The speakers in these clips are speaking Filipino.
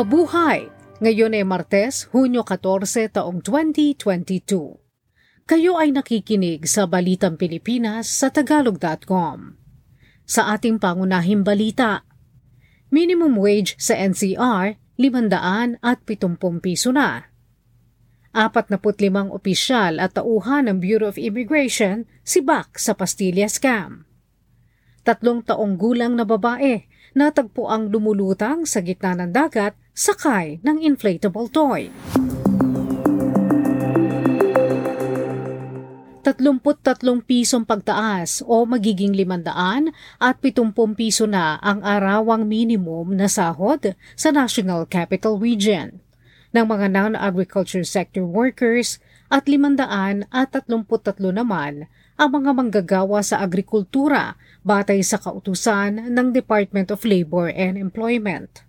Mabuhay! Ngayon ay Martes, Hunyo 14, taong 2022. Kayo ay nakikinig sa Balitang Pilipinas sa Tagalog.com. Sa ating pangunahing balita, minimum wage sa NCR, 500 at 70 piso na. 45 opisyal at tauhan ng Bureau of Immigration si Bak sa Pastilla scam. Tatlong taong gulang na babae natagpo ang lumulutang sa gitna ng dagat sakay ng inflatable toy. 33 pisong pagtaas o magiging 500 at 70 piso na ang arawang minimum na sahod sa National Capital Region ng mga non-agriculture sector workers at 500 at 33 naman ang mga manggagawa sa agrikultura batay sa kautusan ng Department of Labor and Employment.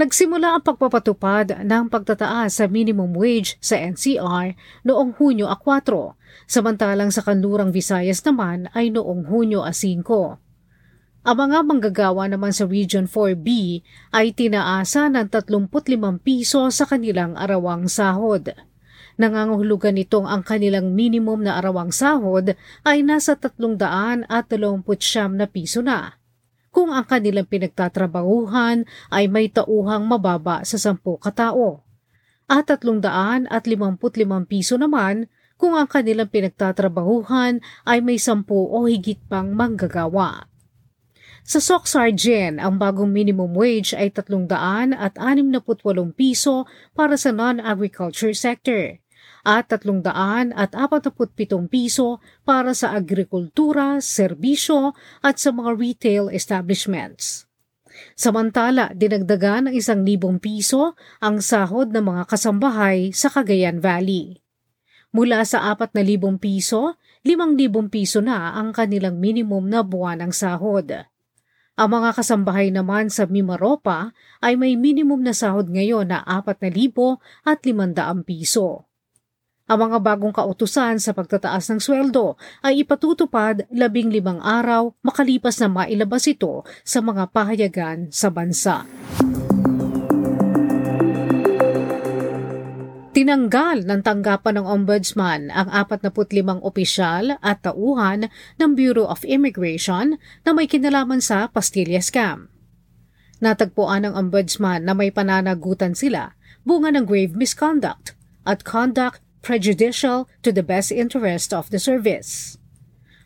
Nagsimula ang pagpapatupad ng pagtataas sa minimum wage sa NCR noong Hunyo 4, samantalang sa kanlurang Visayas naman ay noong Hunyo 5. Ang mga manggagawa naman sa Region 4B ay tinaasa ng 35 piso sa kanilang arawang sahod. Nangangahulugan nitong ang kanilang minimum na arawang sahod ay nasa 300 at 29 na piso na. Kung ang kanilang pinagtatrabahuhan ay may tauhang mababa sa 10 katao. At 300 at 55 piso naman kung ang kanilang pinagtatrabahuhan ay may 10 o higit pang manggagawa. Sa Soxargen, ang bagong minimum wage ay 300 at 68 piso para sa non-agriculture sector at 300 at 47 piso para sa agrikultura, serbisyo at sa mga retail establishments. Samantala, dinagdagan ng isang libong piso ang sahod ng mga kasambahay sa Cagayan Valley. Mula sa 4,000 piso, 5,000 piso na ang kanilang minimum na buwan ng sahod. Ang mga kasambahay naman sa Mimaropa ay may minimum na sahod ngayon na 4,000 at 500 piso. Ang mga bagong kautusan sa pagtataas ng sweldo ay ipatutupad labing limang araw makalipas na mailabas ito sa mga pahayagan sa bansa. Tinanggal ng tanggapan ng Ombudsman ang 45 opisyal at tauhan ng Bureau of Immigration na may kinalaman sa Pastilla Scam. Natagpuan ng Ombudsman na may pananagutan sila bunga ng grave misconduct at conduct prejudicial to the best interest of the service.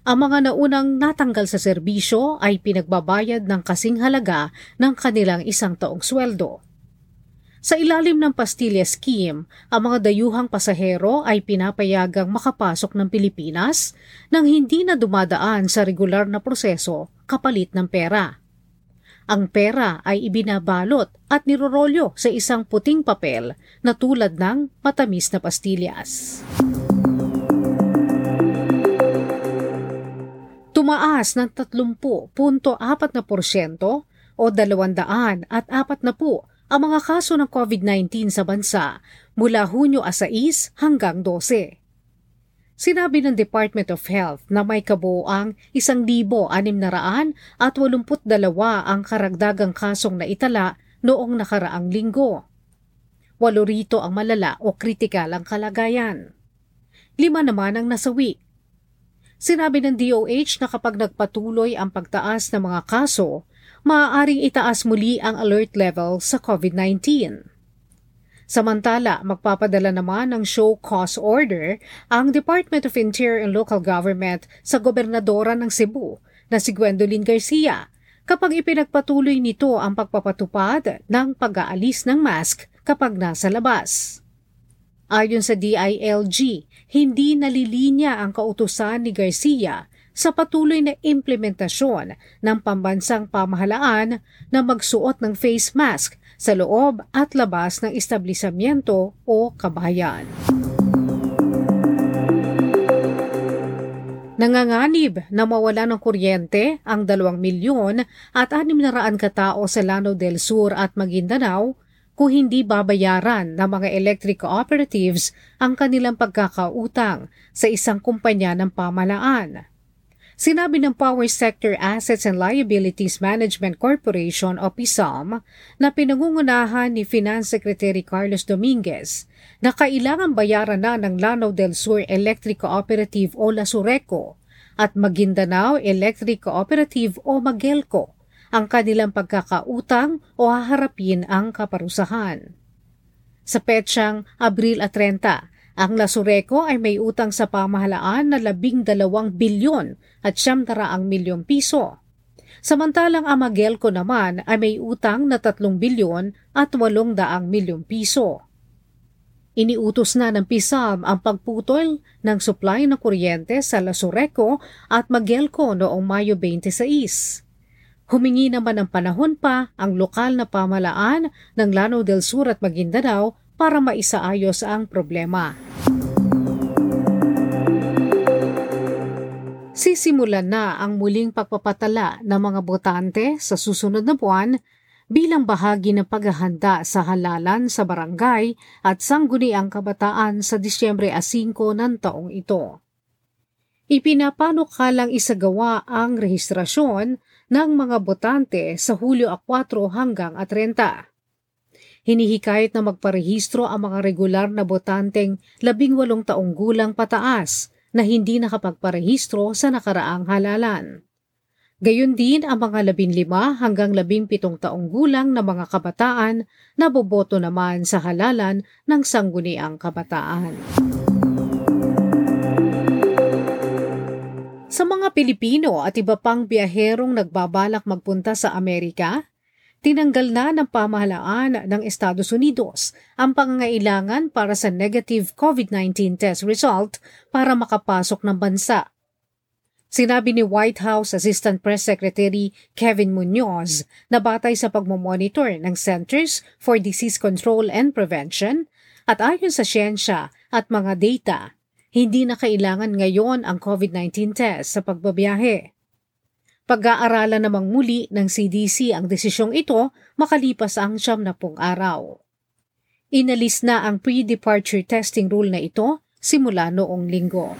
Ang mga naunang natanggal sa serbisyo ay pinagbabayad ng kasing halaga ng kanilang isang taong sweldo. Sa ilalim ng Pastilla Scheme, ang mga dayuhang pasahero ay pinapayagang makapasok ng Pilipinas nang hindi na dumadaan sa regular na proseso kapalit ng pera. Ang pera ay ibinabalot at nirorolyo sa isang puting papel na tulad ng matamis na pastillas. Tumaas ng 30.4% o 200 at 40 ang mga kaso ng COVID-19 sa bansa mula Hunyo 6 hanggang 12. Sinabi ng Department of Health na may kabuoang 1,682 ang karagdagang kasong naitala noong nakaraang linggo. Walo rito ang malala o kritikal ang kalagayan. Lima naman ang nasawi. Sinabi ng DOH na kapag nagpatuloy ang pagtaas ng mga kaso, maaaring itaas muli ang alert level sa COVID-19. Samantala, magpapadala naman ng show cause order ang Department of Interior and Local Government sa gobernadora ng Cebu na si Gwendolyn Garcia kapag ipinagpatuloy nito ang pagpapatupad ng pag-aalis ng mask kapag nasa labas. Ayon sa DILG, hindi nalilinya ang kautusan ni Garcia sa patuloy na implementasyon ng pambansang pamahalaan na magsuot ng face mask sa loob at labas ng establisamyento o kabahayan. Nanganganib na mawala ng kuryente ang 2 milyon at 600 katao sa Lanao del Sur at Maguindanao kung hindi babayaran ng mga electric cooperatives ang kanilang pagkakautang sa isang kumpanya ng pamalaan. Sinabi ng Power Sector Assets and Liabilities Management Corporation o PISAM na pinangungunahan ni Finance Secretary Carlos Dominguez na kailangan bayaran na ng Lanao del Sur Electric Cooperative o Lasureco at Maguindanao Electric Cooperative o Magelco ang kanilang pagkakautang o haharapin ang kaparusahan. Sa petsang Abril at 30, ang Lasureco ay may utang sa pamahalaan na labing dalawang bilyon at siyam daraang milyong piso. Samantalang ang Magelco naman ay may utang na tatlong bilyon at walong daang milyong piso. Iniutos na ng PISAM ang pagputol ng supply ng kuryente sa Lasureco at Magelco noong Mayo 26. Humingi naman ng panahon pa ang lokal na pamalaan ng Lanao del Sur at Maguindanao para maisaayos ang problema. Sisimulan na ang muling pagpapatala ng mga botante sa susunod na buwan bilang bahagi ng paghahanda sa halalan sa barangay at sangguniang kabataan sa Disyembre 5 ng taong ito. Ipinapanukalang isagawa ang rehistrasyon ng mga botante sa Hulyo 4 hanggang 30. Hinihikayat na magparehistro ang mga regular na botanteng labing walong taong gulang pataas na hindi nakapagparehistro sa nakaraang halalan. Gayon din ang mga labing lima hanggang labing pitong taong gulang na mga kabataan na boboto naman sa halalan ng sangguniang kabataan. Sa mga Pilipino at iba pang biyaherong nagbabalak magpunta sa Amerika, tinanggal na ng pamahalaan ng Estados Unidos ang pangangailangan para sa negative COVID-19 test result para makapasok ng bansa. Sinabi ni White House Assistant Press Secretary Kevin Munoz na batay sa pagmomonitor ng Centers for Disease Control and Prevention at ayon sa siyensya at mga data, hindi na kailangan ngayon ang COVID-19 test sa pagbabiyahe. Pag-aaralan namang muli ng CDC ang desisyong ito makalipas ang siyam na pong araw. Inalis na ang pre-departure testing rule na ito simula noong linggo.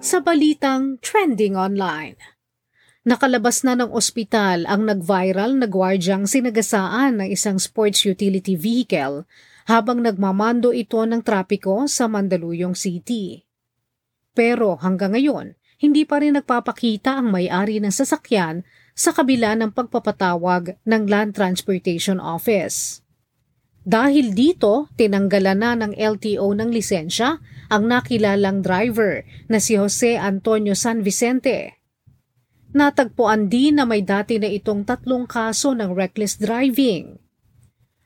Sa balitang trending online, nakalabas na ng ospital ang nag-viral na gwardyang sinagasaan ng isang sports utility vehicle habang nagmamando ito ng trapiko sa Mandaluyong City. Pero hanggang ngayon, hindi pa rin nagpapakita ang may-ari ng sasakyan sa kabila ng pagpapatawag ng Land Transportation Office. Dahil dito, tinanggalan na ng LTO ng lisensya ang nakilalang driver na si Jose Antonio San Vicente. Natagpuan din na may dati na itong tatlong kaso ng reckless driving.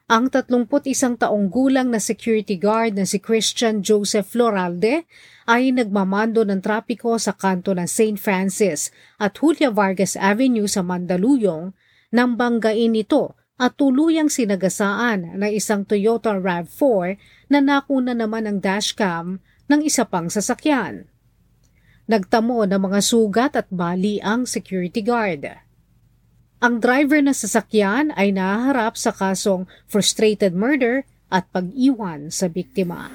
Ang 31 taong gulang na security guard na si Christian Joseph Floralde ay nagmamando ng trapiko sa kanto ng St. Francis at Julia Vargas Avenue sa Mandaluyong nang banggain ito at tuluyang sinagasaan ng isang Toyota RAV4 na nakuna naman ng dashcam ng isa pang sasakyan. Nagtamo ng mga sugat at bali ang security guard. Ang driver ng sasakyan ay naharap sa kasong frustrated murder at pag-iwan sa biktima.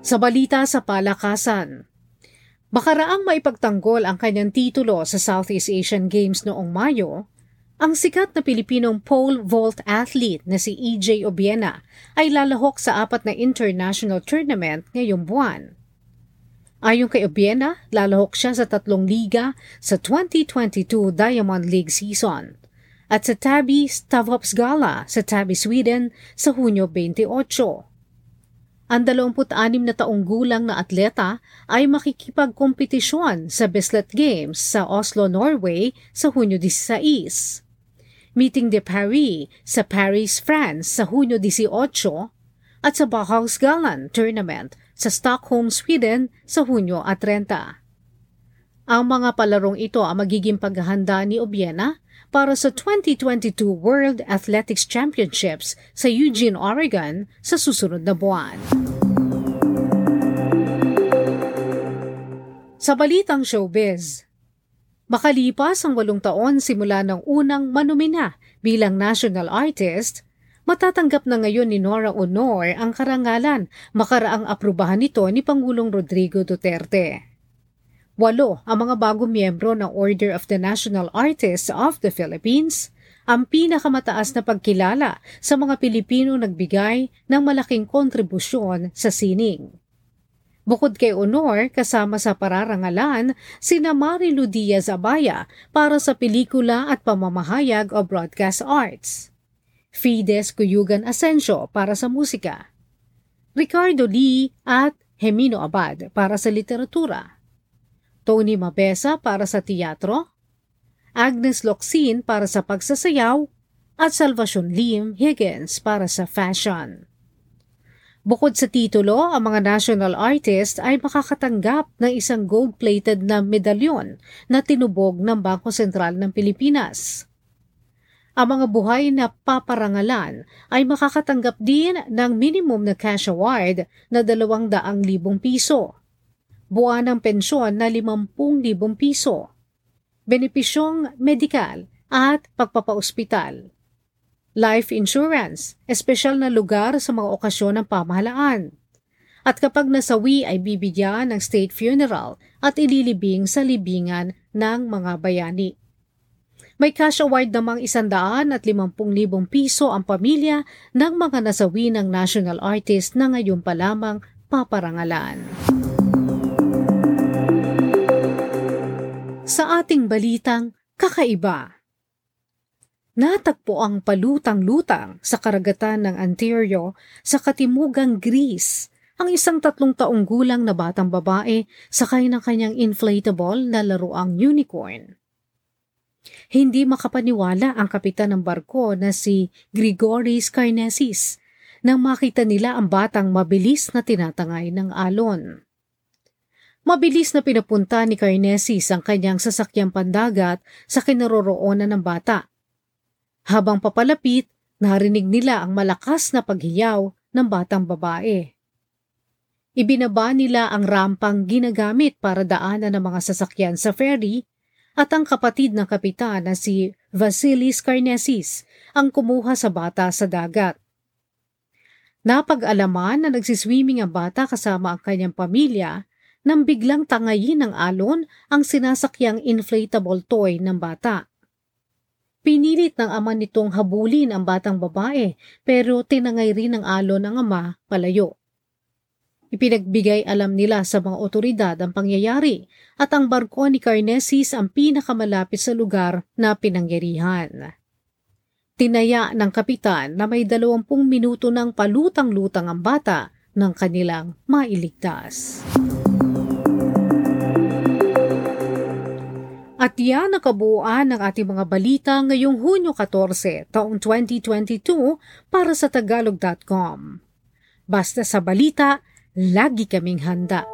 Sa balita sa palakasan, Makaraang maipagtanggol ang kanyang titulo sa Southeast Asian Games noong Mayo, ang sikat na Pilipinong pole vault athlete na si EJ Obiena ay lalahok sa apat na international tournament ngayong buwan. Ayon kay Obiena, lalahok siya sa tatlong liga sa 2022 Diamond League season at sa Tabi Stavhops Gala sa Tabi, Sweden sa Hunyo 28. Ang 26 na taong gulang na atleta ay makikipagkompetisyon sa Bislett Games sa Oslo, Norway sa Hunyo 16. Meeting de Paris sa Paris, France sa Hunyo 18 at sa Bachhausgalan Tournament sa Stockholm, Sweden sa Hunyo at 30. Ang mga palarong ito ang magiging paghahanda ni Obiena para sa 2022 World Athletics Championships sa Eugene, Oregon sa susunod na buwan. Sa balitang showbiz, makalipas ang walong taon simula ng unang manumina bilang national artist, Matatanggap na ngayon ni Nora Honor ang karangalan makaraang aprubahan nito ni Pangulong Rodrigo Duterte. Walo ang mga bagong miyembro ng Order of the National Artists of the Philippines, ang pinakamataas na pagkilala sa mga Pilipino nagbigay ng malaking kontribusyon sa sining. Bukod kay Honor, kasama sa pararangalan sina Marilu Diaz Abaya para sa pelikula at pamamahayag o broadcast arts. Fides Cuyugan Asensio para sa musika. Ricardo Lee at Hemino Abad para sa literatura. Tony Mabesa para sa teatro. Agnes Locsin para sa pagsasayaw at Salvacion Lim Higgins para sa fashion. Bukod sa titulo, ang mga national artist ay makakatanggap ng isang gold-plated na medalyon na tinubog ng Bangko Sentral ng Pilipinas. Ang mga buhay na paparangalan ay makakatanggap din ng minimum na cash award na 200,000 piso, buwan ng pensyon na 50,000 piso, benepisyong medikal at pagpapaospital life insurance, espesyal na lugar sa mga okasyon ng pamahalaan. At kapag nasawi ay bibigyan ng state funeral at ililibing sa libingan ng mga bayani. May cash award namang isandaan at limampung libong piso ang pamilya ng mga nasawi ng national artist na ngayon pa lamang paparangalan. Sa ating balitang kakaiba, natagpo ang palutang-lutang sa karagatan ng Ontario sa katimugang Greece ang isang tatlong taong gulang na batang babae sakay ng kanyang inflatable na laruang unicorn. Hindi makapaniwala ang kapitan ng barko na si Grigoris Karnesis nang makita nila ang batang mabilis na tinatangay ng alon. Mabilis na pinapunta ni Karnesis ang kanyang sasakyang pandagat sa kinaroroonan ng bata habang papalapit, narinig nila ang malakas na paghiyaw ng batang babae. Ibinaba nila ang rampang ginagamit para daanan ng mga sasakyan sa ferry at ang kapatid ng kapitan na si Vasilis Karnesis ang kumuha sa bata sa dagat. Napag-alaman na nagsiswimming ang bata kasama ang kanyang pamilya nang biglang tangayin ng alon ang sinasakyang inflatable toy ng bata. Pinilit ng ama nitong habulin ang batang babae pero tinangay rin ng alon ng ama palayo. Ipinagbigay alam nila sa mga otoridad ang pangyayari at ang barko ni Carnesis ang pinakamalapit sa lugar na pinangyarihan. Tinaya ng kapitan na may dalawampung minuto ng palutang-lutang ang bata ng kanilang mailigtas. At yan ang kabuuan ng ating mga balita ngayong Hunyo 14, taong 2022 para sa Tagalog.com. Basta sa balita, lagi kaming handa.